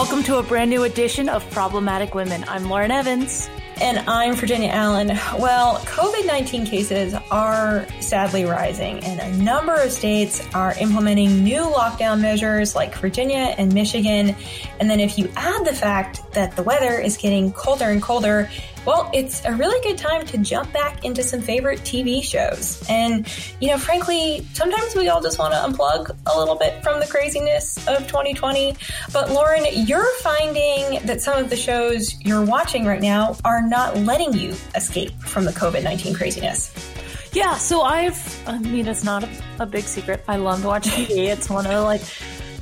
Welcome to a brand new edition of Problematic Women. I'm Lauren Evans. And I'm Virginia Allen. Well, COVID 19 cases are sadly rising, and a number of states are implementing new lockdown measures like Virginia and Michigan. And then, if you add the fact that the weather is getting colder and colder, well, it's a really good time to jump back into some favorite TV shows. And, you know, frankly, sometimes we all just want to unplug a little bit from the craziness of 2020. But, Lauren, you're finding that some of the shows you're watching right now are not letting you escape from the COVID 19 craziness. Yeah, so I've, I mean, it's not a, a big secret. I love to watch TV. It's one of like,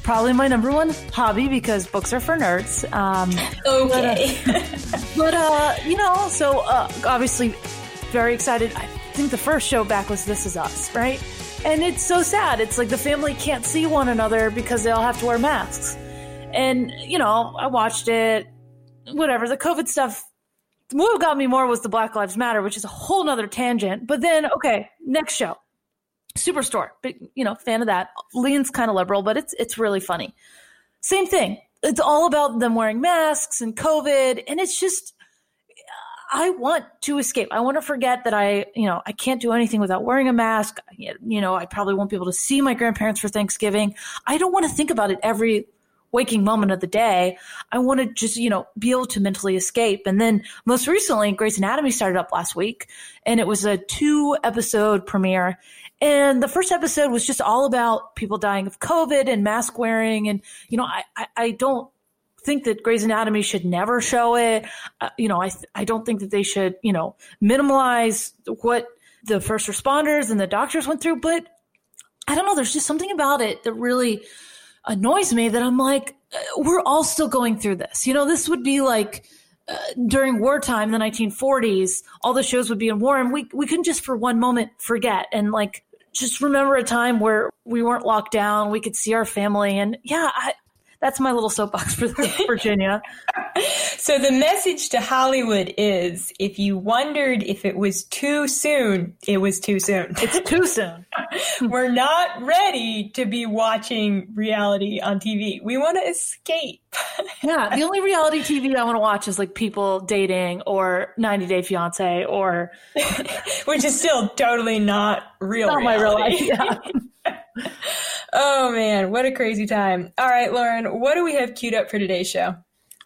probably my number one hobby because books are for nerds. Um, okay. But, uh, but uh, you know, so uh, obviously very excited. I think the first show back was This Is Us, right? And it's so sad. It's like the family can't see one another because they all have to wear masks. And, you know, I watched it, whatever. The COVID stuff, what got me more was the Black Lives Matter, which is a whole nother tangent. But then, okay, next show. Superstore, big, you know, fan of that. Lean's kind of liberal, but it's it's really funny. Same thing. It's all about them wearing masks and COVID, and it's just I want to escape. I want to forget that I, you know, I can't do anything without wearing a mask. You know, I probably won't be able to see my grandparents for Thanksgiving. I don't want to think about it every waking moment of the day. I want to just, you know, be able to mentally escape. And then most recently, Grey's Anatomy started up last week and it was a two episode premiere. And the first episode was just all about people dying of COVID and mask wearing. And, you know, I, I, I don't think that Grey's Anatomy should never show it. Uh, you know, I, I don't think that they should, you know, minimize what the first responders and the doctors went through. But I don't know. There's just something about it that really annoys me that I'm like, uh, we're all still going through this. You know, this would be like, uh, during wartime, the 1940s, all the shows would be in war, and we we couldn't just for one moment forget and like just remember a time where we weren't locked down, we could see our family, and yeah, I, that's my little soapbox for Virginia. so the message to Hollywood is if you wondered if it was too soon, it was too soon. It's too soon. We're not ready to be watching reality on TV. We want to escape. yeah, the only reality TV I want to watch is like people dating or 90 Day Fiance or which is still totally not real. Not reality. my real life. Yeah oh man, what a crazy time. All right, Lauren, what do we have queued up for today's show?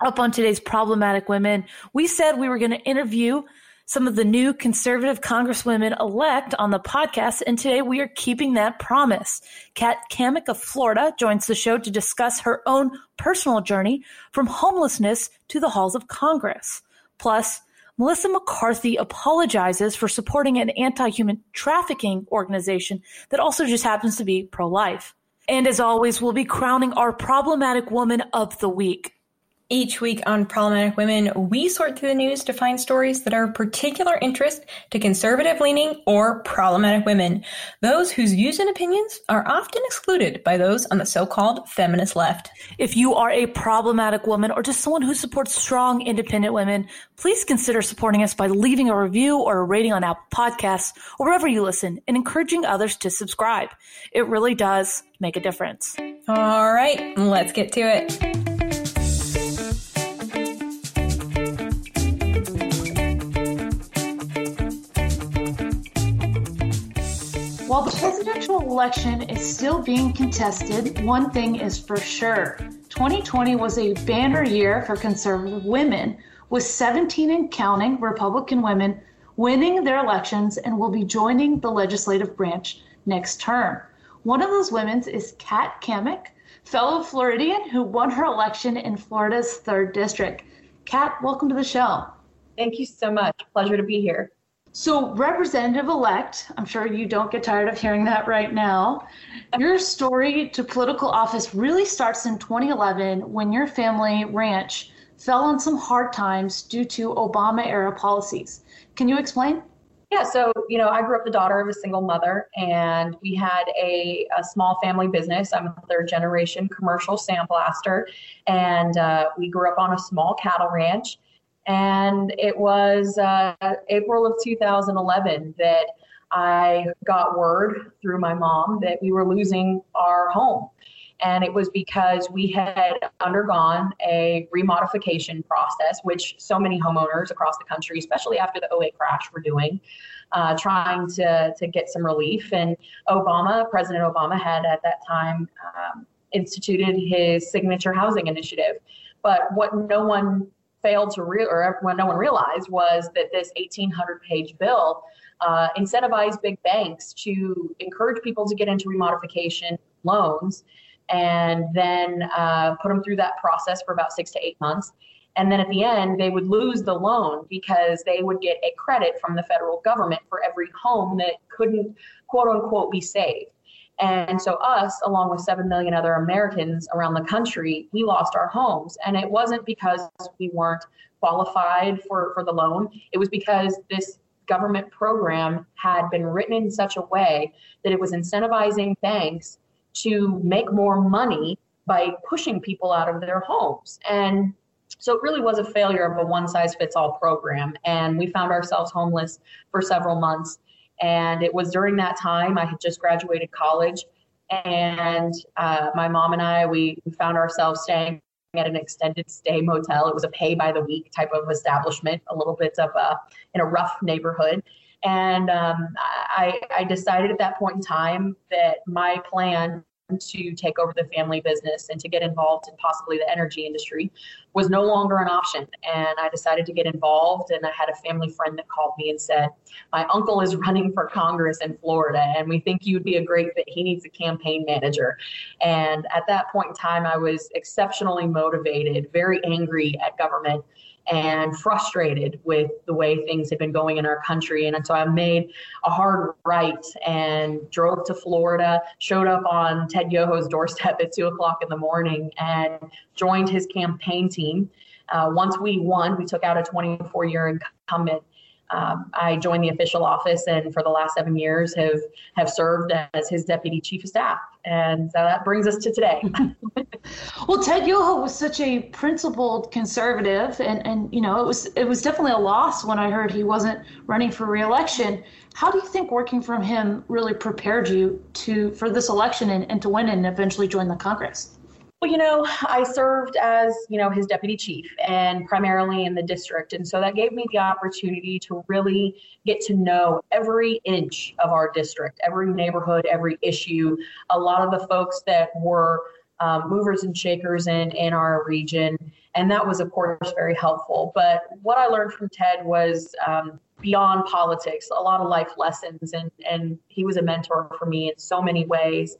Up on today's problematic women, we said we were going to interview some of the new conservative congresswomen elect on the podcast, and today we are keeping that promise. Kat Cammack of Florida joins the show to discuss her own personal journey from homelessness to the halls of Congress. Plus, Melissa McCarthy apologizes for supporting an anti human trafficking organization that also just happens to be pro life. And as always, we'll be crowning our problematic woman of the week. Each week on Problematic Women, we sort through the news to find stories that are of particular interest to conservative leaning or problematic women, those whose views and opinions are often excluded by those on the so called feminist left. If you are a problematic woman or just someone who supports strong, independent women, please consider supporting us by leaving a review or a rating on Apple Podcasts or wherever you listen and encouraging others to subscribe. It really does make a difference. All right, let's get to it. Presidential election is still being contested, one thing is for sure 2020 was a banner year for conservative women, with 17 and counting Republican women winning their elections and will be joining the legislative branch next term. One of those women is Kat Cammack, fellow Floridian who won her election in Florida's 3rd District. Kat, welcome to the show. Thank you so much. Pleasure to be here. So, representative elect, I'm sure you don't get tired of hearing that right now. Your story to political office really starts in 2011 when your family ranch fell on some hard times due to Obama era policies. Can you explain? Yeah, so you know, I grew up the daughter of a single mother, and we had a, a small family business. I'm a third generation commercial sandblaster, and uh, we grew up on a small cattle ranch. And it was uh, April of 2011 that I got word through my mom that we were losing our home. And it was because we had undergone a remodification process, which so many homeowners across the country, especially after the 08 crash, were doing, uh, trying to, to get some relief. And Obama, President Obama, had at that time um, instituted his signature housing initiative. But what no one failed to real or no one realized was that this 1800 page bill uh, incentivized big banks to encourage people to get into remodification loans and then uh, put them through that process for about six to eight months. And then at the end, they would lose the loan because they would get a credit from the federal government for every home that couldn't, quote unquote, be saved. And so, us, along with 7 million other Americans around the country, we lost our homes. And it wasn't because we weren't qualified for, for the loan, it was because this government program had been written in such a way that it was incentivizing banks to make more money by pushing people out of their homes. And so it really was a failure of a one size fits all program. And we found ourselves homeless for several months. And it was during that time, I had just graduated college. And uh, my mom and I, we, found ourselves staying at an extended stay motel. It was a pay by the week type of establishment, a little bit of a in a rough neighborhood. And um, I, I decided at that point in time that my plan to take over the family business and to get involved in possibly the energy industry was no longer an option. And I decided to get involved. And I had a family friend that called me and said, My uncle is running for Congress in Florida, and we think you'd be a great fit. He needs a campaign manager. And at that point in time, I was exceptionally motivated, very angry at government and frustrated with the way things had been going in our country. And so I made a hard right and drove to Florida, showed up on Ted Yoho's doorstep at two o'clock in the morning, and joined his campaign team. Uh, once we won, we took out a 24 year incumbent um, I joined the official office and for the last seven years have have served as his deputy chief of staff. And so that brings us to today. well, Ted Yoho was such a principled conservative, and and you know it was it was definitely a loss when I heard he wasn't running for reelection. How do you think working from him really prepared you to for this election and, and to win and eventually join the Congress? Well, you know, I served as, you know, his deputy chief and primarily in the district. And so that gave me the opportunity to really get to know every inch of our district, every neighborhood, every issue, a lot of the folks that were um, movers and shakers in, in our region. And that was, of course, very helpful. But what I learned from Ted was um, beyond politics, a lot of life lessons. And, and he was a mentor for me in so many ways.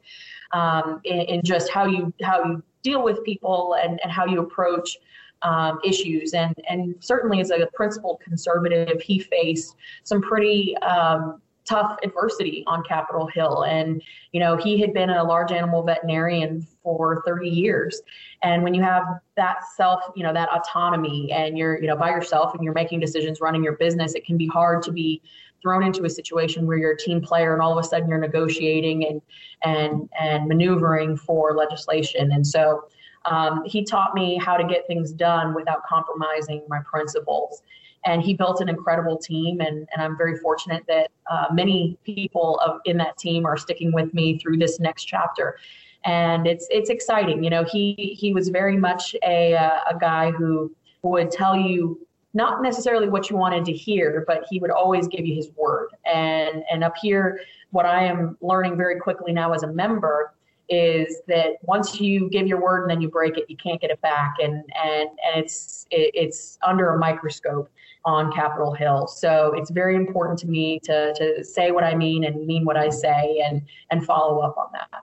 Um, in, in, just how you how you deal with people and, and how you approach um, issues. And, and certainly as a principled conservative, he faced some pretty um, tough adversity on Capitol Hill. And, you know, he had been a large animal veterinarian for 30 years. And when you have that self, you know, that autonomy and you're, you know, by yourself and you're making decisions, running your business, it can be hard to be thrown into a situation where you're a team player and all of a sudden you're negotiating and and and maneuvering for legislation. And so um, he taught me how to get things done without compromising my principles. And he built an incredible team, and, and I'm very fortunate that uh, many people of, in that team are sticking with me through this next chapter. And it's it's exciting. You know, he he was very much a a guy who would tell you not necessarily what you wanted to hear, but he would always give you his word. And and up here, what I am learning very quickly now as a member is that once you give your word and then you break it, you can't get it back, and and and it's it, it's under a microscope on Capitol Hill. So it's very important to me to to say what I mean and mean what I say, and and follow up on that.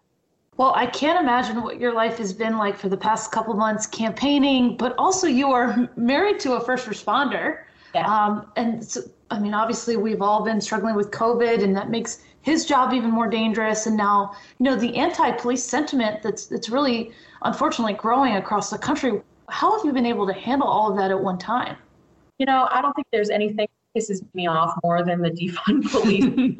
Well, I can't imagine what your life has been like for the past couple months campaigning, but also you are married to a first responder. Yeah. Um, and so, I mean, obviously, we've all been struggling with COVID, and that makes his job even more dangerous. And now, you know, the anti-police sentiment that's that's really, unfortunately, growing across the country. How have you been able to handle all of that at one time? You know, I don't think there's anything pisses me off more than the defund police.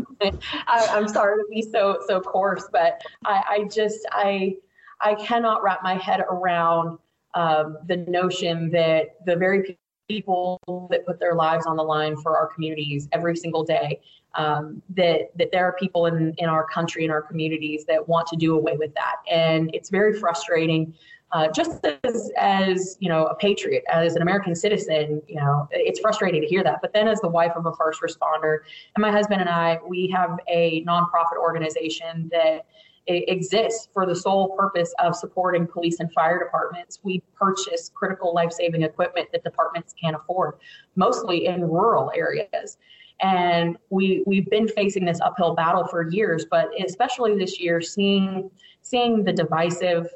I, am sorry to be so so coarse, but I, I just I I cannot wrap my head around um, the notion that the very people that put their lives on the line for our communities every single day. Um, that that there are people in in our country in our communities that want to do away with that, and it's very frustrating. Uh, just as as you know a patriot as an american citizen you know it's frustrating to hear that but then as the wife of a first responder and my husband and i we have a nonprofit organization that exists for the sole purpose of supporting police and fire departments. We purchase critical life saving equipment that departments can't afford, mostly in rural areas. And we, we've been facing this uphill battle for years, but especially this year, seeing, seeing the divisive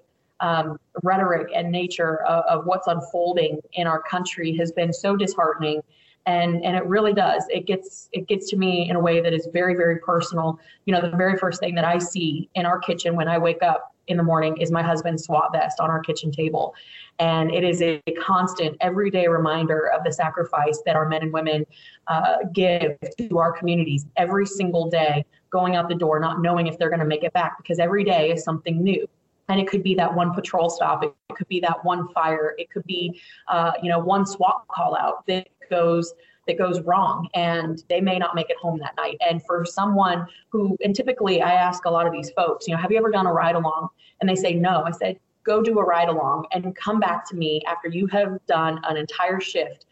um, rhetoric and nature of, of what's unfolding in our country has been so disheartening. And and it really does. It gets it gets to me in a way that is very very personal. You know the very first thing that i see in our kitchen when i wake up in the morning is my husband's SWAT vest on our kitchen table. And it is a constant everyday reminder of the sacrifice that our men and women uh, give to our communities every single day going out the door not knowing if they're going to make it back because every day is something new and it could be that one patrol stop it could be that one fire it could be uh, you know one SWAT call out that goes that goes wrong and they may not make it home that night. And for someone who and typically i ask a lot of these folks you know have you ever done a ride along? And they say no. I said go do a ride along and come back to me after you have done an entire shift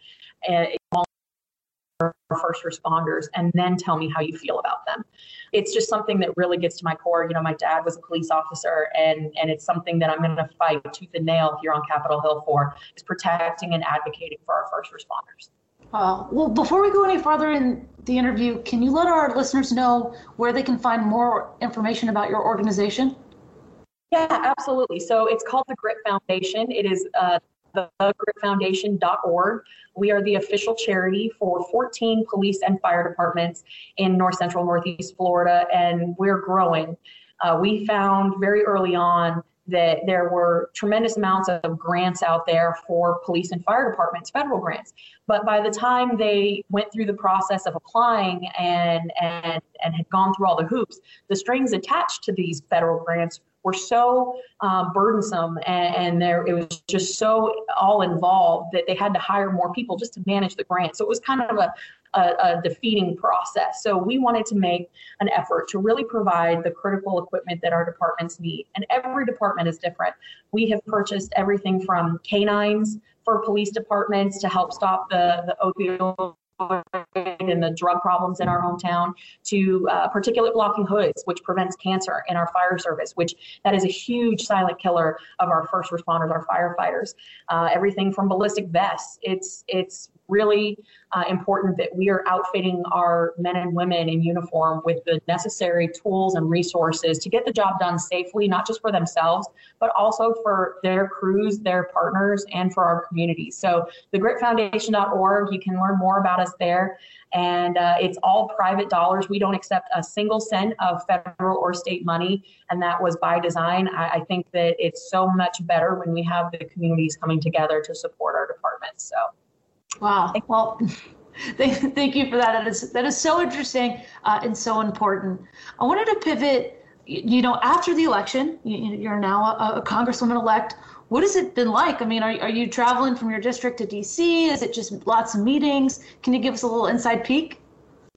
and first responders and then tell me how you feel about them it's just something that really gets to my core you know my dad was a police officer and and it's something that i'm going to fight tooth and nail here on capitol hill for is protecting and advocating for our first responders uh, well, before we go any farther in the interview, can you let our listeners know where they can find more information about your organization? Yeah, absolutely. So it's called the Grit Foundation. It is uh, thegritfoundation.org. We are the official charity for 14 police and fire departments in north central northeast Florida, and we're growing. Uh, we found very early on that there were tremendous amounts of grants out there for police and fire departments, federal grants. But by the time they went through the process of applying and and and had gone through all the hoops, the strings attached to these federal grants were so um, burdensome and, and, there it was just so all involved that they had to hire more people just to manage the grant. So it was kind of a, a, a, defeating process. So we wanted to make an effort to really provide the critical equipment that our departments need. And every department is different. We have purchased everything from canines for police departments to help stop the, the opioid and the drug problems in our hometown to uh, particulate blocking hoods, which prevents cancer in our fire service, which that is a huge silent killer of our first responders, our firefighters. Uh, everything from ballistic vests. It's it's really uh, important that we are outfitting our men and women in uniform with the necessary tools and resources to get the job done safely, not just for themselves, but also for their crews, their partners, and for our communities. So, thegritfoundation.org, you can learn more about us there. And uh, it's all private dollars. We don't accept a single cent of federal or state money. And that was by design. I, I think that it's so much better when we have the communities coming together to support our departments. So. Wow. Well, thank, thank you for that. That is, that is so interesting uh, and so important. I wanted to pivot, you know, after the election, you, are now a, a congresswoman elect. What has it been like? I mean, are, are you traveling from your district to DC? Is it just lots of meetings? Can you give us a little inside peek?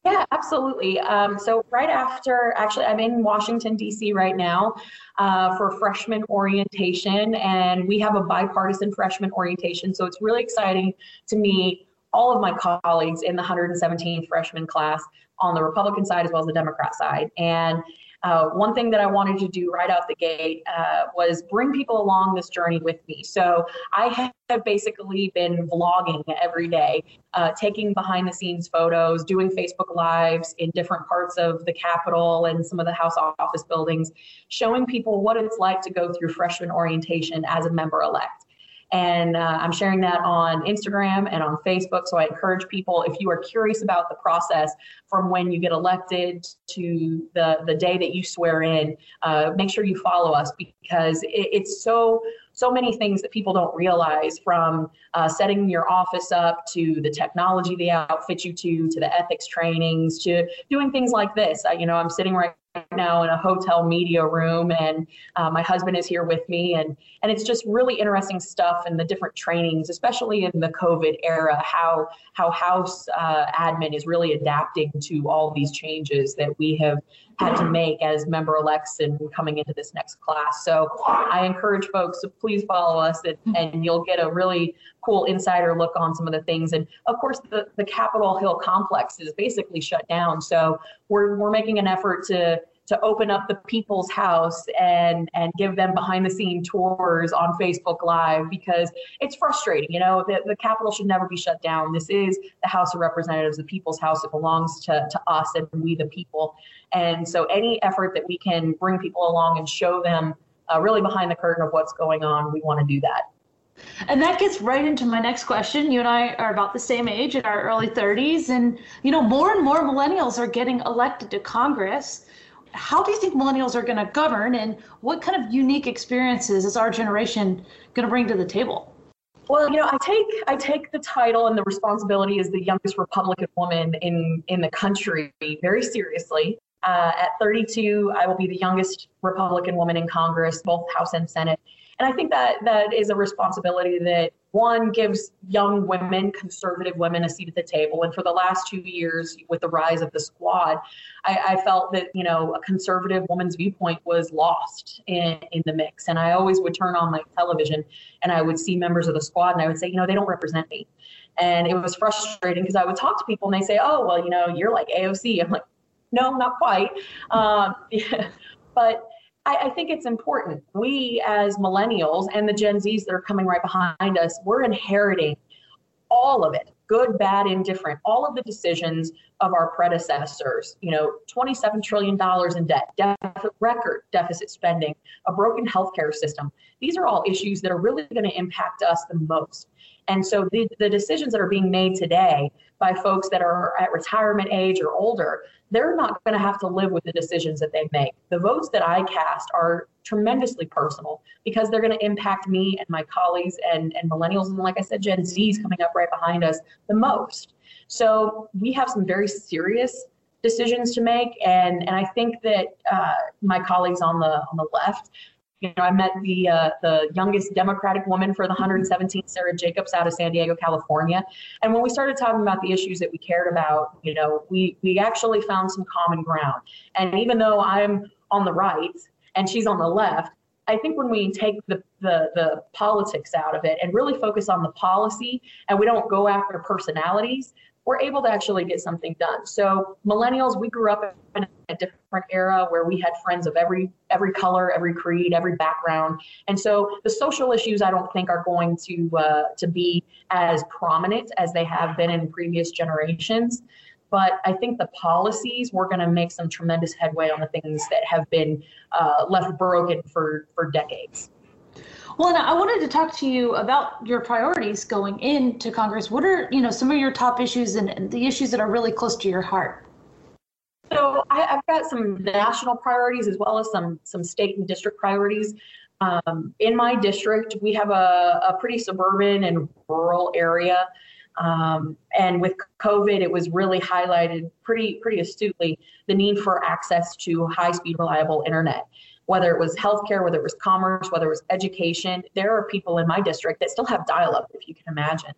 Yeah, absolutely. Um, so right after, actually, I'm in Washington D.C. right now uh, for freshman orientation, and we have a bipartisan freshman orientation. So it's really exciting to meet all of my colleagues in the 117th freshman class on the Republican side as well as the Democrat side. And uh, one thing that I wanted to do right out the gate uh, was bring people along this journey with me. So I have basically been vlogging every day, uh, taking behind the scenes photos, doing Facebook Lives in different parts of the Capitol and some of the House office buildings, showing people what it's like to go through freshman orientation as a member elect. And uh, I'm sharing that on Instagram and on Facebook. So I encourage people, if you are curious about the process from when you get elected to the, the day that you swear in, uh, make sure you follow us because it, it's so so many things that people don't realize from uh, setting your office up to the technology they outfit you to to the ethics trainings to doing things like this you know i'm sitting right now in a hotel media room, and uh, my husband is here with me, and and it's just really interesting stuff and the different trainings, especially in the COVID era, how how House uh, admin is really adapting to all these changes that we have had to make as member elects and coming into this next class. So I encourage folks to please follow us, and, and you'll get a really cool insider look on some of the things. And of course, the the Capitol Hill complex is basically shut down, so we're we're making an effort to to open up the people's house and and give them behind the scene tours on Facebook Live because it's frustrating. You know, the, the Capitol should never be shut down. This is the House of Representatives, the people's house. It belongs to, to us and we the people. And so any effort that we can bring people along and show them uh, really behind the curtain of what's going on, we want to do that. And that gets right into my next question. You and I are about the same age in our early 30s, and you know, more and more millennials are getting elected to Congress how do you think millennials are going to govern and what kind of unique experiences is our generation going to bring to the table? Well you know i take i take the title and the responsibility as the youngest republican woman in in the country very seriously. Uh, at 32 i will be the youngest republican woman in congress both house and senate. And I think that that is a responsibility that one gives young women, conservative women, a seat at the table. And for the last two years, with the rise of the squad, I, I felt that you know a conservative woman's viewpoint was lost in, in the mix. And I always would turn on my television and I would see members of the squad, and I would say, you know, they don't represent me. And it was frustrating because I would talk to people and they say, oh, well, you know, you're like AOC. I'm like, no, not quite. Um. But I, I, think it's important. We, as millennials and the Gen Zs that are coming right behind us, we're inheriting all of it good, bad, indifferent, all of the decisions of our predecessors. You know, $27 trillion in debt, record deficit spending, a broken healthcare system. These are all issues that are really going to impact us the most. And so the, the decisions that are being made today by folks that are at retirement age or older, they're not going to have to live with the decisions that they make. The votes that I cast are tremendously personal because they're going to impact me and my colleagues and, and millennials. And like I said, Gen Z's coming up right behind us the most. So we have some very serious decisions to make. And, and I think that uh, my colleagues on the, on the left you know, I met the uh, the youngest Democratic woman for the 117th, Sarah Jacobs, out of San Diego, California. And when we started talking about the issues that we cared about, you know, we we actually found some common ground. And even though I'm on the right and she's on the left, I think when we take the, the, the politics out of it and really focus on the policy and we don't go after personalities, we're able to actually get something done. So millennials, we grew up in a different era where we had friends of every every color, every creed, every background, and so the social issues I don't think are going to uh, to be as prominent as they have been in previous generations. But I think the policies we're going to make some tremendous headway on the things that have been uh, left broken for for decades. Well, and I wanted to talk to you about your priorities going into Congress. What are you know some of your top issues and the issues that are really close to your heart? So I, have got some national priorities as well as some some state and district priorities. Um, in my district, we have a, a pretty suburban and rural area. Um, and with COVID, it was really highlighted pretty pretty astutely the need for access to high speed, reliable internet whether it was healthcare, whether it was commerce, whether it was education. There are people in my district that still have dial-up, if you can imagine.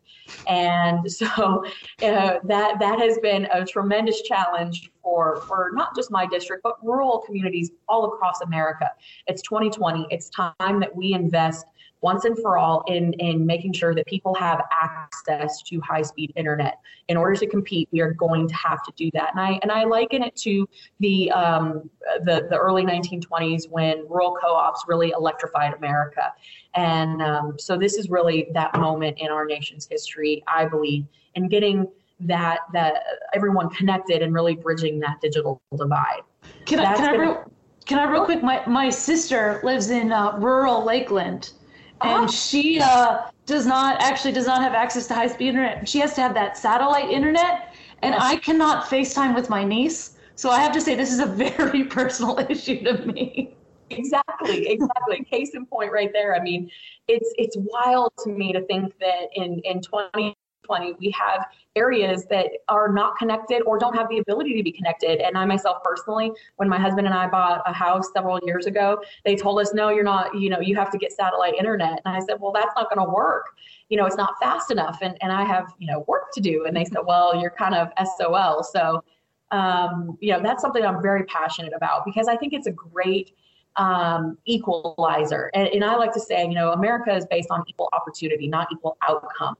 And so uh, that that has been a tremendous challenge for for not just my district, but rural communities all across America. It's 2020. It's time that we invest once and for all in, in making sure that people have access to high speed internet. In order to compete, we are going to have to do that. And I and I liken it to the um, the, the early 1920s when rural co-ops really electrified America. And um, so this is really that moment in our nation's history, I believe, in getting that that everyone connected and really bridging that digital divide. Can I, can I real, can I real quick? My my sister lives in uh, rural Lakeland, and uh-huh. she uh, does not actually does not have access to high speed internet. She has to have that satellite internet, and yes. I cannot FaceTime with my niece. So I have to say this is a very personal issue to me. Exactly, exactly. Case in point, right there. I mean, it's it's wild to me to think that in in 20 2020, we have areas that are not connected or don't have the ability to be connected. And I myself personally, when my husband and I bought a house several years ago, they told us, no, you're not, you know, you have to get satellite internet. And I said, well, that's not going to work. You know, it's not fast enough. And, and I have, you know, work to do. And they said, well, you're kind of SOL. So, um, you know, that's something I'm very passionate about because I think it's a great um, equalizer. And, and I like to say, you know, America is based on equal opportunity, not equal outcome.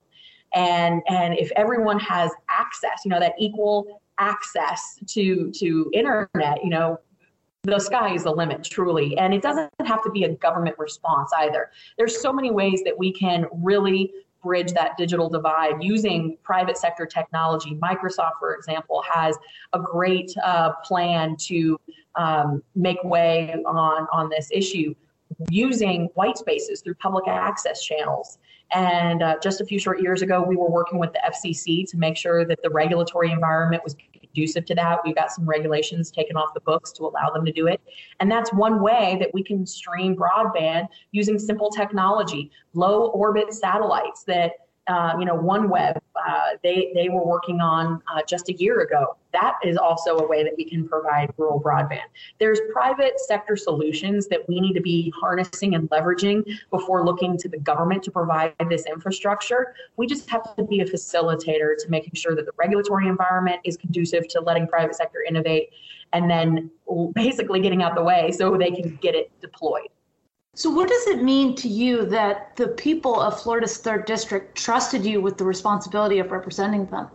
And and if everyone has access, you know, that equal access to to internet, you know, the sky is the limit truly and it doesn't have to be a government response either there's so many ways that we can really bridge that digital divide using private sector technology. Microsoft, for example, has a great uh, plan to um, make way on, on this issue using white spaces through public access channels. And uh, just a few short years ago, we were working with the FCC to make sure that the regulatory environment was conducive to that. We've got some regulations taken off the books to allow them to do it. And that's one way that we can stream broadband using simple technology, low orbit satellites that uh, you know, OneWeb, uh, they, they were working on uh, just a year ago. That is also a way that we can provide rural broadband. There's private sector solutions that we need to be harnessing and leveraging before looking to the government to provide this infrastructure. We just have to be a facilitator to making sure that the regulatory environment is conducive to letting private sector innovate and then basically getting out the way so they can get it deployed. So, what does it mean to you that the people of Florida's third district trusted you with the responsibility of representing them?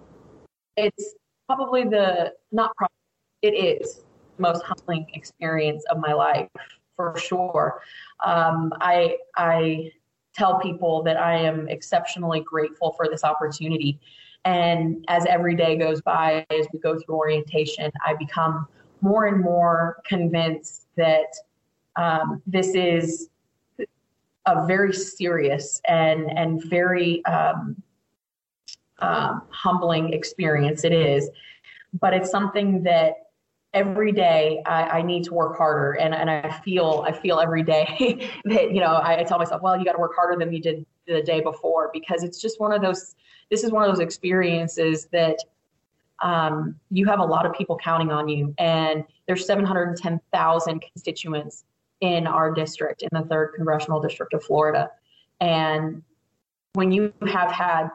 It's probably the not probably, it is most humbling experience of my life for sure. Um, I I tell people that I am exceptionally grateful for this opportunity, and as every day goes by, as we go through orientation, I become more and more convinced that um, this is a very serious and and very um, um, humbling experience. It is, but it's something that every day I, I, need to work harder, and and I feel I feel every day that you know I, I tell myself, well, you got to work harder than you did the day before because it's just one of those. This is one of those experiences that um, you have a lot of people counting on you, and there's 710,000 constituents in our district, in the third congressional district of Florida. And when you have had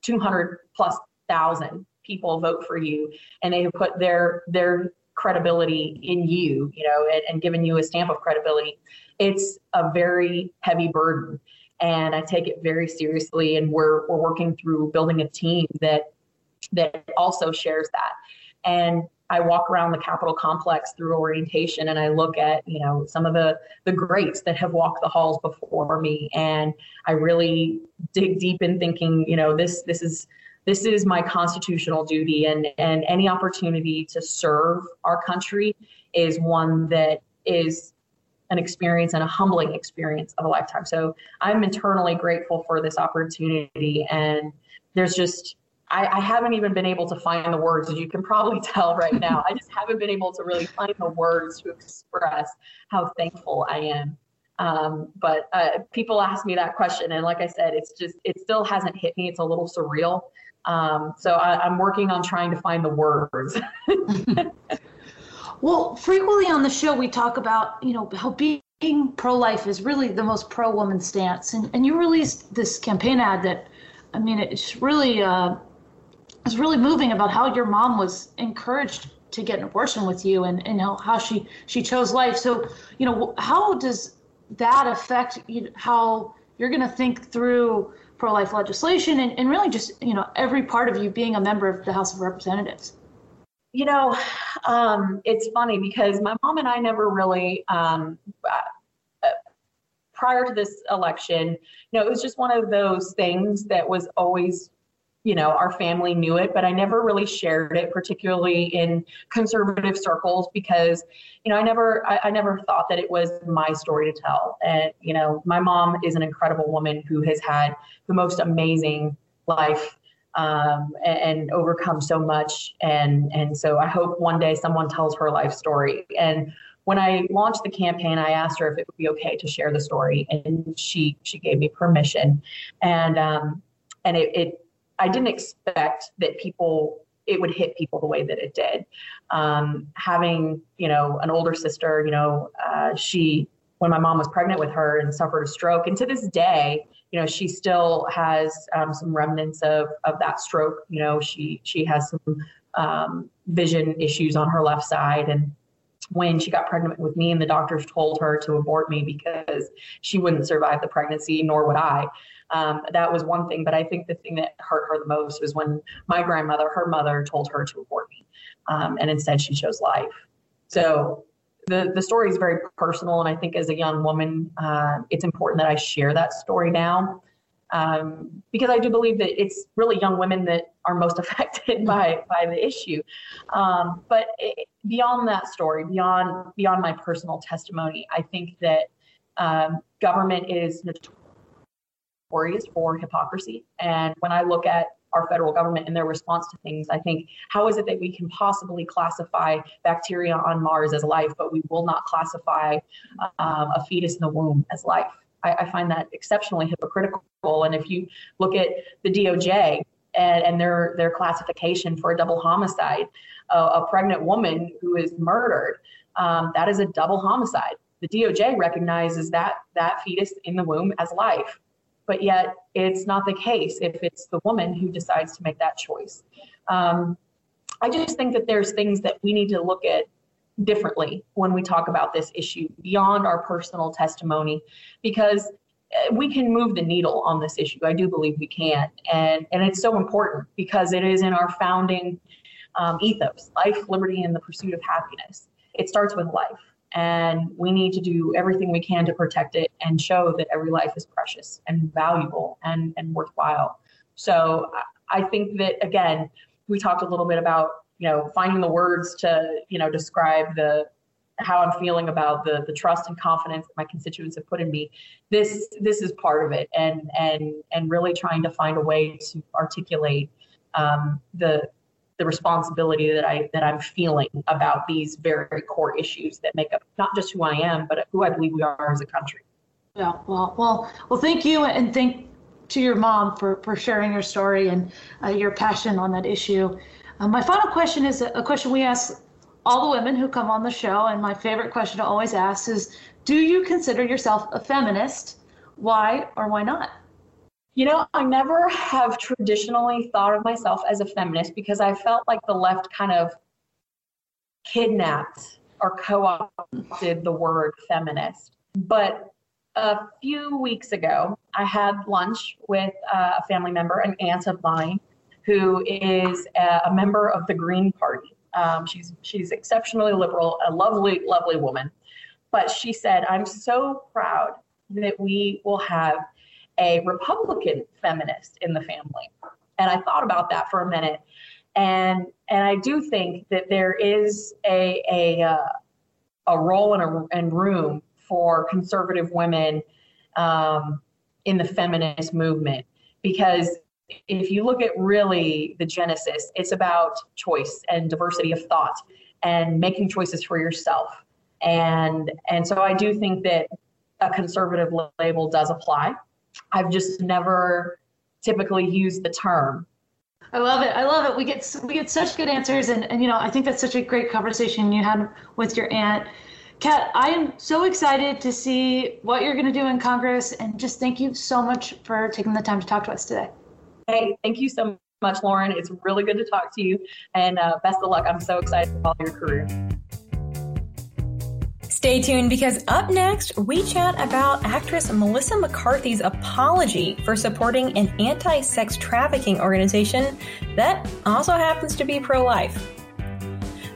200 plus thousand people vote for you and they have put their their credibility in you, you know, and, and given you a stamp of credibility, it's a very heavy burden. And I take it very seriously. And we're we're working through building a team that that also shares that. And I walk around the Capitol complex through orientation and I look at, you know, some of the the greats that have walked the halls before me. And I really dig deep in thinking, you know, this this is this is my constitutional duty. And and any opportunity to serve our country is one that is an experience and a humbling experience of a lifetime. So I'm internally grateful for this opportunity. And there's just I, I, haven't even been able to find the words, as you can probably tell right now. I just haven't been able to really find the words to express how thankful I am. Um, but uh, people ask me that question, and like I said, it's just it still hasn't hit me. It's a little surreal. Um, so I, I'm working on trying to find the words. well, frequently on the show we talk about you know how being pro-life is really the most pro-woman stance, and and you released this campaign ad that, I mean, it's really. Uh, was really moving about how your mom was encouraged to get an abortion with you and, and how, how she, she chose life. So, you know, how does that affect you, how you're going to think through pro-life legislation and, and really just, you know, every part of you being a member of the House of Representatives? You know, um, it's funny because my mom and I never really, um, uh, prior to this election, you know, it was just one of those things that was always you know our family knew it but i never really shared it particularly in conservative circles because you know i never I, I, never thought that it was my story to tell. And you know my mom is an incredible woman who has had the most amazing life um, and, and overcome so much. And and so i hope one day someone tells her life story. And when I launched the campaign, I asked her if it would be okay to share the story, and she she gave me permission, and um, and it, it I didn't expect that people it would hit people the way that it did. Um, having you know an older sister, you know, uh, she when my mom was pregnant with her and suffered a stroke, and to this day, you know, she still has um, some remnants of of that stroke. You know, she she has some um, vision issues on her left side, and when she got pregnant with me and the doctors told her to abort me because she wouldn't survive the pregnancy nor would i um, that was one thing. But I think the thing that hurt her the most was when my grandmother, her mother, told her to abort me, um, and instead she chose life. So the the story is very personal, and I think as a young woman, uh, it's important that I share that story now. Um, because I do believe that it's really young women that are most affected by by the issue. Um, but it, beyond that story, beyond beyond my personal testimony, I think that um, government is notorious for hypocrisy. And when I look at our federal government and their response to things, I think, how is it that we can possibly classify bacteria on Mars as life, but we will not classify um, a fetus in the womb as life? I, I, find that exceptionally hypocritical. And if you look at the DOJ and, and their, their classification for a double homicide, uh, a pregnant woman who is murdered, um, that is a double homicide. The DOJ recognizes that that fetus in the womb as life but yet it's not the case if it's the woman who decides to make that choice. Um, I just think that there's things that we need to look at differently when we talk about this issue beyond our personal testimony because uh, we can move the needle on this issue. I do believe we can. And, and it's so important because it is in our founding um, ethos life, liberty, and the pursuit of happiness. It starts with life and we need to do everything we can to protect it and show that every life is precious and valuable and, and worthwhile. So I think that again, we talked a little bit about you know finding the words to you know describe the how I'm feeling about the the trust and confidence that my constituents have put in me. This this is part of it, and and and really trying to find a way to articulate um, the the responsibility that I that I'm feeling about these very core issues that make up not just who I am, but who I believe we are as a country. Yeah, well, well, well. Thank you, and thank to your mom for for sharing your story and uh, your passion on that issue. Uh, my final question is a, a question we ask all the women who come on the show, and my favorite question to always ask is, "Do you consider yourself a feminist? Why or why not?" You know, I never have traditionally thought of myself as a feminist because I felt like the left kind of kidnapped or co opted the word feminist. But a few weeks ago, I had lunch with uh, a family member, an aunt of mine, who is a, member of the Green Party. Um, she's she's exceptionally liberal, a lovely, lovely woman. But she said, "I'm so proud that we will have a Republican feminist in the family. And I thought about that for a minute. And and I do think that there is a a uh, a role and a and room for conservative women um, in the feminist movement because if you look at really the genesis, it's about choice and diversity of thought and making choices for yourself. And and so I do think that a conservative label does apply. I've just never typically used the term. I love it. I love it. We get we get such good answers, and, and you know I think that's such a great conversation you had with your aunt. Kat, I am so excited to see what you're going to do in Congress, and just thank you so much for taking the time to talk to us today. Hey, thank you so much, Lauren. It's really good to talk to you, and uh, best of luck. I'm so excited to follow your career. Stay tuned because up next, we chat about actress Melissa McCarthy's apology for supporting an anti sex trafficking organization that also happens to be pro life.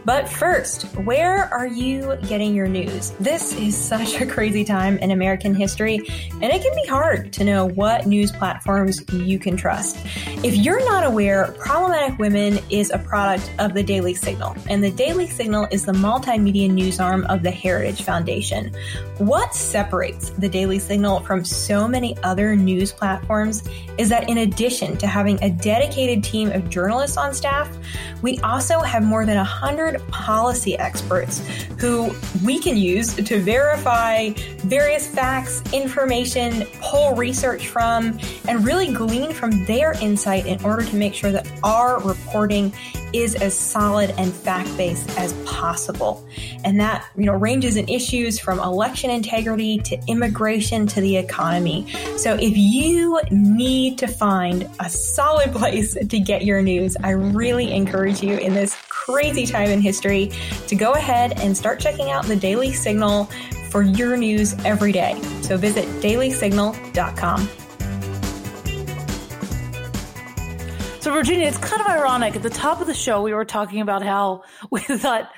But first, where are you getting your news? This is such a crazy time in American history, and it can be hard to know what news platforms you can trust. If you're not aware, Problematic Women is a product of the Daily Signal, and the Daily Signal is the multimedia news arm of the Heritage Foundation. What separates the Daily Signal from so many other news platforms is that in addition to having a dedicated team of journalists on staff, we also have more than 100 policy experts who we can use to verify various facts, information, pull research from, and really glean from their insight in order to make sure that our reporting is as solid and fact-based as possible. And that, you know, ranges in issues from election integrity to immigration to the economy. So if you need to find a solid place to get your news, I really encourage you in this crazy time in history to go ahead and start checking out the Daily Signal for your news every day. So visit dailysignal.com. So, Virginia, it's kind of ironic. At the top of the show, we were talking about how we thought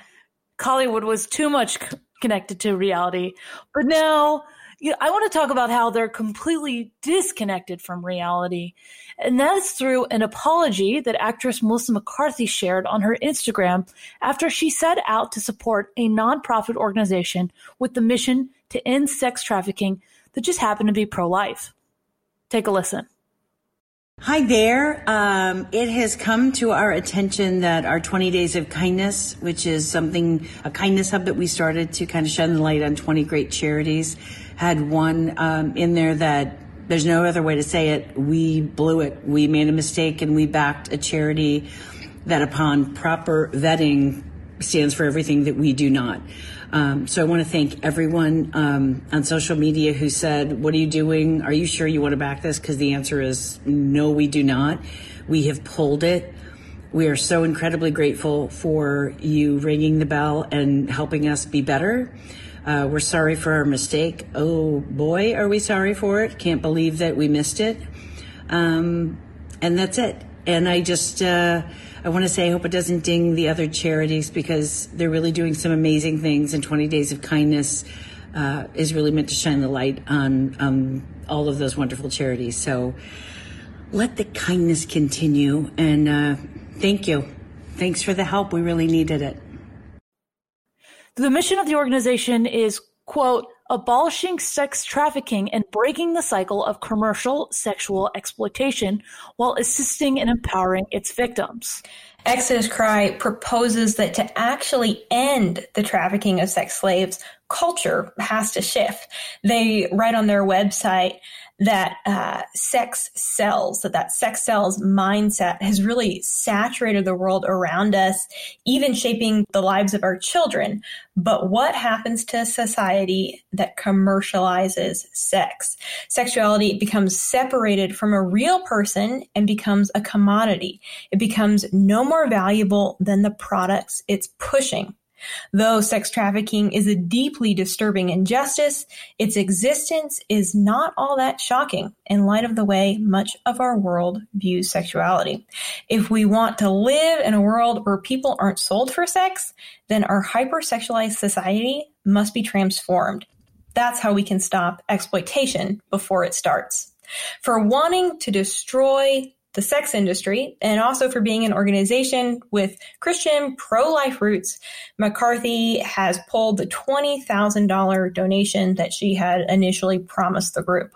Hollywood was too much connected to reality. But now you know, I want to talk about how they're completely disconnected from reality. And that's through an apology that actress Melissa McCarthy shared on her Instagram after she set out to support a nonprofit organization with the mission to end sex trafficking that just happened to be pro life. Take a listen. Hi there. Um, it has come to our attention that our 20 Days of Kindness, which is something, a kindness hub that we started to kind of shine the light on 20 great charities, had one um, in there that there's no other way to say it. We blew it. We made a mistake and we backed a charity that, upon proper vetting, stands for everything that we do not. Um, so I want to thank everyone um, on social media who said, "What are you doing? Are you sure you want to back this?" Because the answer is no, we do not. We have pulled it. We are so incredibly grateful for you ringing the bell and helping us be better. Uh, we're sorry for our mistake. Oh boy, are we sorry for it? Can't believe that we missed it. Um, and that's it. And I just, uh, I want to say I hope it doesn't ding the other charities because they're really doing some amazing things. And 20 Days of Kindness uh, is really meant to shine the light on um, all of those wonderful charities. So let the kindness continue. And uh, thank you. Thanks for the help. We really needed it. The mission of the organization is, quote, abolishing sex trafficking and breaking the cycle of commercial sexual exploitation while assisting and empowering its victims. Exodus Cry proposes that to actually end the trafficking of sex slaves, culture has to shift. They write on their website that uh, sex sells, that that sex sells mindset has really saturated the world around us, even shaping the lives of our children. But what happens to society that commercializes sex? Sexuality becomes separated from a real person and becomes a commodity. It becomes no more valuable than the products it's pushing. Though sex trafficking is a deeply disturbing injustice, its existence is not all that shocking in light of the way much of our world views sexuality. If we want to live in a world where people aren't sold for sex, then our hypersexualized society must be transformed. That's how we can stop exploitation before it starts. For wanting to destroy the sex industry and also for being an organization with Christian pro life roots. McCarthy has pulled the $20,000 donation that she had initially promised the group.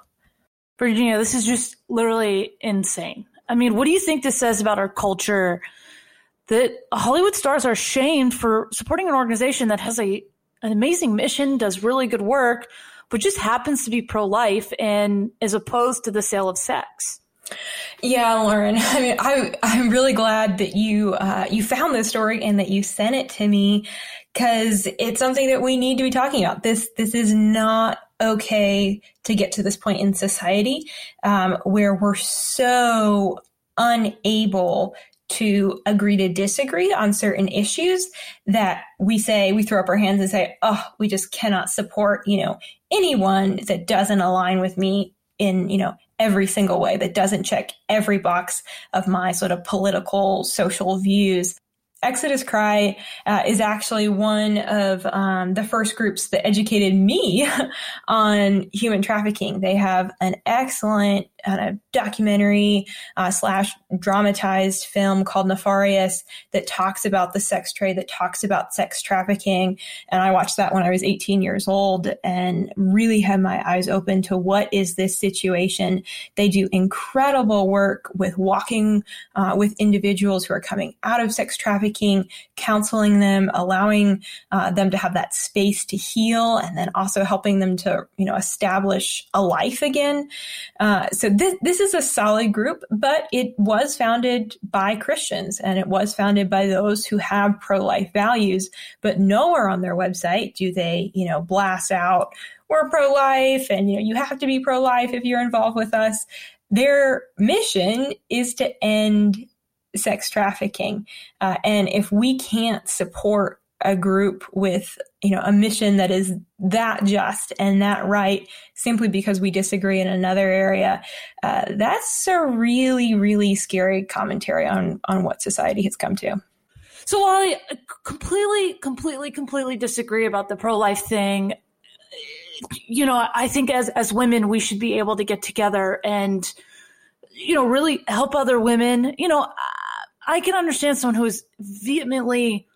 Virginia, this is just literally insane. I mean, what do you think this says about our culture that Hollywood stars are shamed for supporting an organization that has a an amazing mission, does really good work, but just happens to be pro life and is opposed to the sale of sex? Yeah, Lauren. I mean, I I'm really glad that you uh, you found this story and that you sent it to me because it's something that we need to be talking about. This this is not okay to get to this point in society um, where we're so unable to agree to disagree on certain issues that we say we throw up our hands and say oh we just cannot support you know anyone that doesn't align with me in you know every single way, that doesn't check every box of my sort of political, social views. Exodus Cry uh, is actually one of um, the first groups that educated me on human trafficking. They have an excellent a documentary uh, slash dramatized film called Nefarious that talks about the sex trade, that talks about sex trafficking. And I watched that when I was 18 years old and really had my eyes open to what is this situation. They do incredible work with walking uh, with individuals who are coming out of sex trafficking, counseling them, allowing uh, them to have that space to heal, and then also helping them to, you know, establish a life again. Uh, so this this is a solid group, but it was founded by Christians and it was founded by those who have pro life values. But nowhere on their website do they, you know, blast out we're pro life and you know you have to be pro life if you're involved with us. Their mission is to end sex trafficking, uh, and if we can't support a group with you know a mission that is that just and that right simply because we disagree in another area uh, that's a really really scary commentary on on what society has come to. So while i completely completely completely disagree about the pro-life thing you know i think as as women we should be able to get together and you know really help other women. You know i can understand someone who is vehemently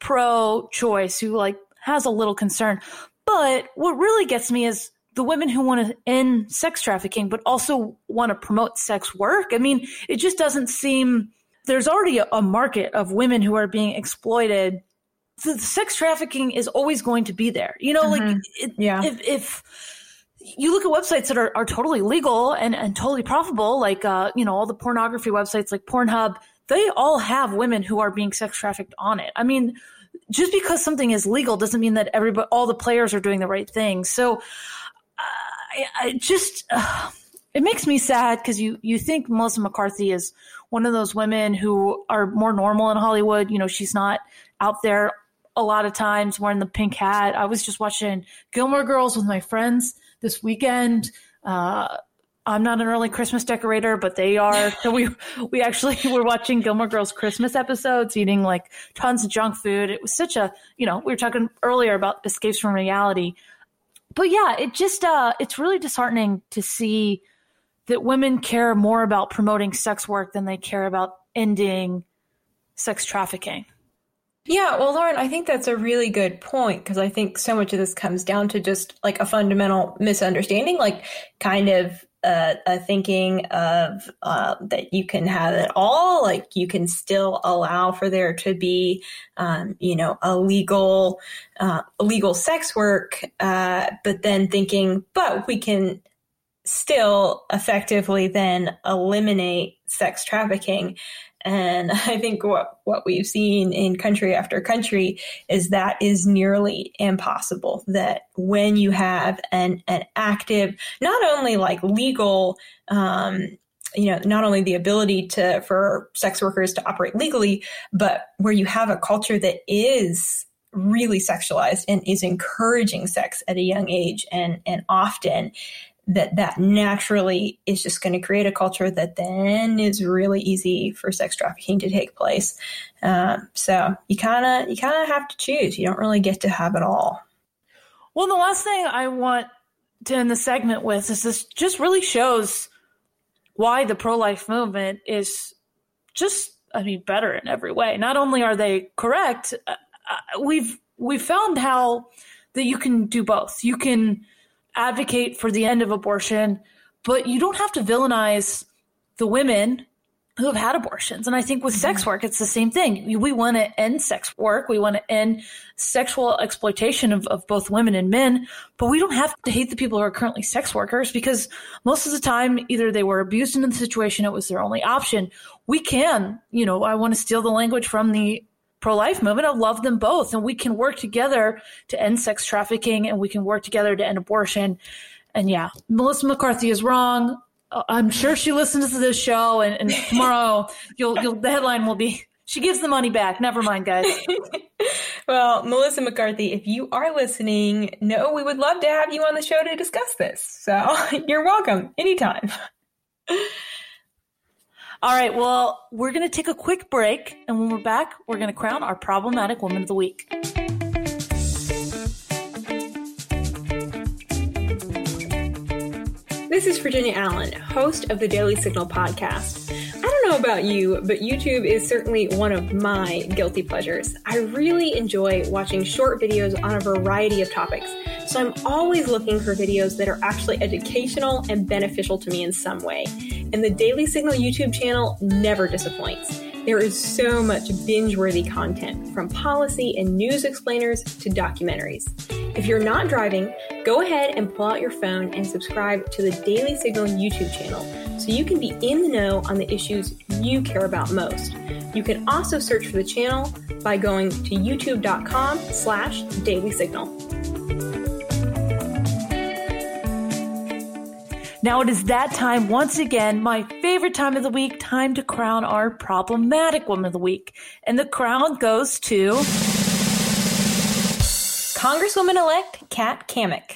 pro choice who like has a little concern. But what really gets me is the women who want to end sex trafficking, but also want to promote sex work. I mean, it just doesn't seem there's already a, a market of women who are being exploited. The sex trafficking is always going to be there. You know, mm-hmm. like it, yeah. if, if you look at websites that are, are totally legal and, and totally profitable, like, uh, you know, all the pornography websites like Pornhub, they all have women who are being sex trafficked on it. I mean, just because something is legal doesn't mean that everybody, all the players are doing the right thing. So, uh, I, I, just, uh, it makes me sad because you, you think Melissa McCarthy is one of those women who are more normal in Hollywood. You know, she's not out there a lot of times wearing the pink hat. I was just watching Gilmore Girls with my friends this weekend. Uh, I'm not an early Christmas decorator, but they are. So we we actually were watching Gilmore Girls Christmas episodes, eating like tons of junk food. It was such a you know we were talking earlier about escapes from reality, but yeah, it just uh, it's really disheartening to see that women care more about promoting sex work than they care about ending sex trafficking. Yeah, well, Lauren, I think that's a really good point because I think so much of this comes down to just like a fundamental misunderstanding, like kind of a, a thinking of uh, that you can have it all, like you can still allow for there to be, um, you know, illegal, uh, illegal sex work, uh, but then thinking, but we can still effectively then eliminate sex trafficking. And I think what, what we've seen in country after country is that is nearly impossible. That when you have an, an active, not only like legal, um, you know, not only the ability to, for sex workers to operate legally, but where you have a culture that is really sexualized and is encouraging sex at a young age and, and often that that naturally is just going to create a culture that then is really easy for sex trafficking to take place. Um, so you kind of you kind of have to choose. You don't really get to have it all. Well, the last thing I want to end the segment with is this just really shows why the pro life movement is just I mean better in every way. Not only are they correct, uh, uh we've we've found how that you can do both. You can advocate for the end of abortion, but you don't have to villainize the women who have had abortions. And I think with sex mm-hmm. work, it's the same thing. We want to end sex work. We want to end sexual exploitation of, of both women and men, but we don't have to hate the people who are currently sex workers because most of the time, either they were abused in the situation, it was their only option. We can, you know, I want to steal the language from the pro life movement. I love them both. And we can work together to end sex trafficking and we can work together to end abortion. And yeah, Melissa McCarthy is wrong. Uh, I'm sure she listens to this show and, and tomorrow you'll, you'll, the headline will be, she gives the money back. Never mind, guys. well, Melissa McCarthy, if you are listening, no, we would love to have you on the show to discuss this. So you're welcome anytime. All right, well, we're going to take a quick break. And when we're back, we're going to crown our problematic woman of the week. This is Virginia Allen, host of the Daily Signal podcast. I don't know about you, but YouTube is certainly one of my guilty pleasures. I really enjoy watching short videos on a variety of topics, so I'm always looking for videos that are actually educational and beneficial to me in some way. And the Daily Signal YouTube channel never disappoints. There is so much binge worthy content, from policy and news explainers to documentaries. If you're not driving, go ahead and pull out your phone and subscribe to the Daily Signal YouTube channel so you can be in the know on the issues you care about most. You can also search for the channel by going to youtube.com slash daily Now it is that time once again, my favorite time of the week, time to crown our problematic woman of the week. And the crown goes to Congresswoman elect Kat Cammack.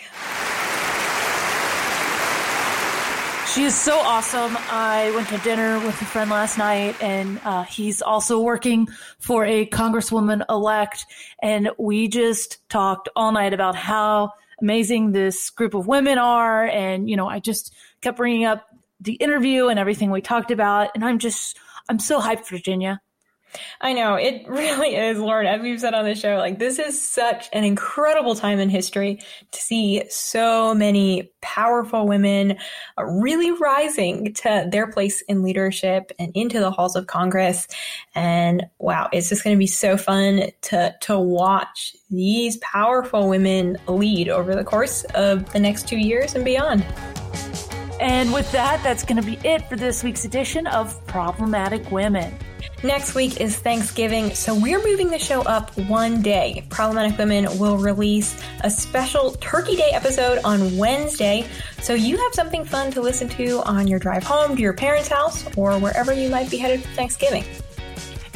She is so awesome. I went to dinner with a friend last night, and uh, he's also working for a congresswoman elect. And we just talked all night about how amazing this group of women are. And, you know, I just kept bringing up the interview and everything we talked about. And I'm just, I'm so hyped, Virginia. I know it really is, Lauren. As we've said on the show, like this is such an incredible time in history to see so many powerful women uh, really rising to their place in leadership and into the halls of Congress. And wow, it's just going to be so fun to to watch these powerful women lead over the course of the next two years and beyond. And with that, that's going to be it for this week's edition of Problematic Women. Next week is Thanksgiving, so we're moving the show up one day. Problematic Women will release a special Turkey Day episode on Wednesday, so you have something fun to listen to on your drive home to your parents' house or wherever you might be headed for Thanksgiving.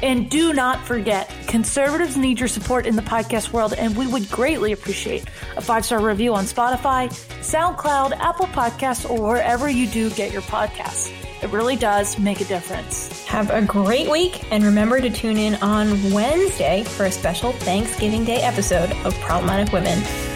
And do not forget, conservatives need your support in the podcast world, and we would greatly appreciate a five star review on Spotify, SoundCloud, Apple Podcasts, or wherever you do get your podcasts. It really does make a difference. Have a great week, and remember to tune in on Wednesday for a special Thanksgiving Day episode of Problematic Women.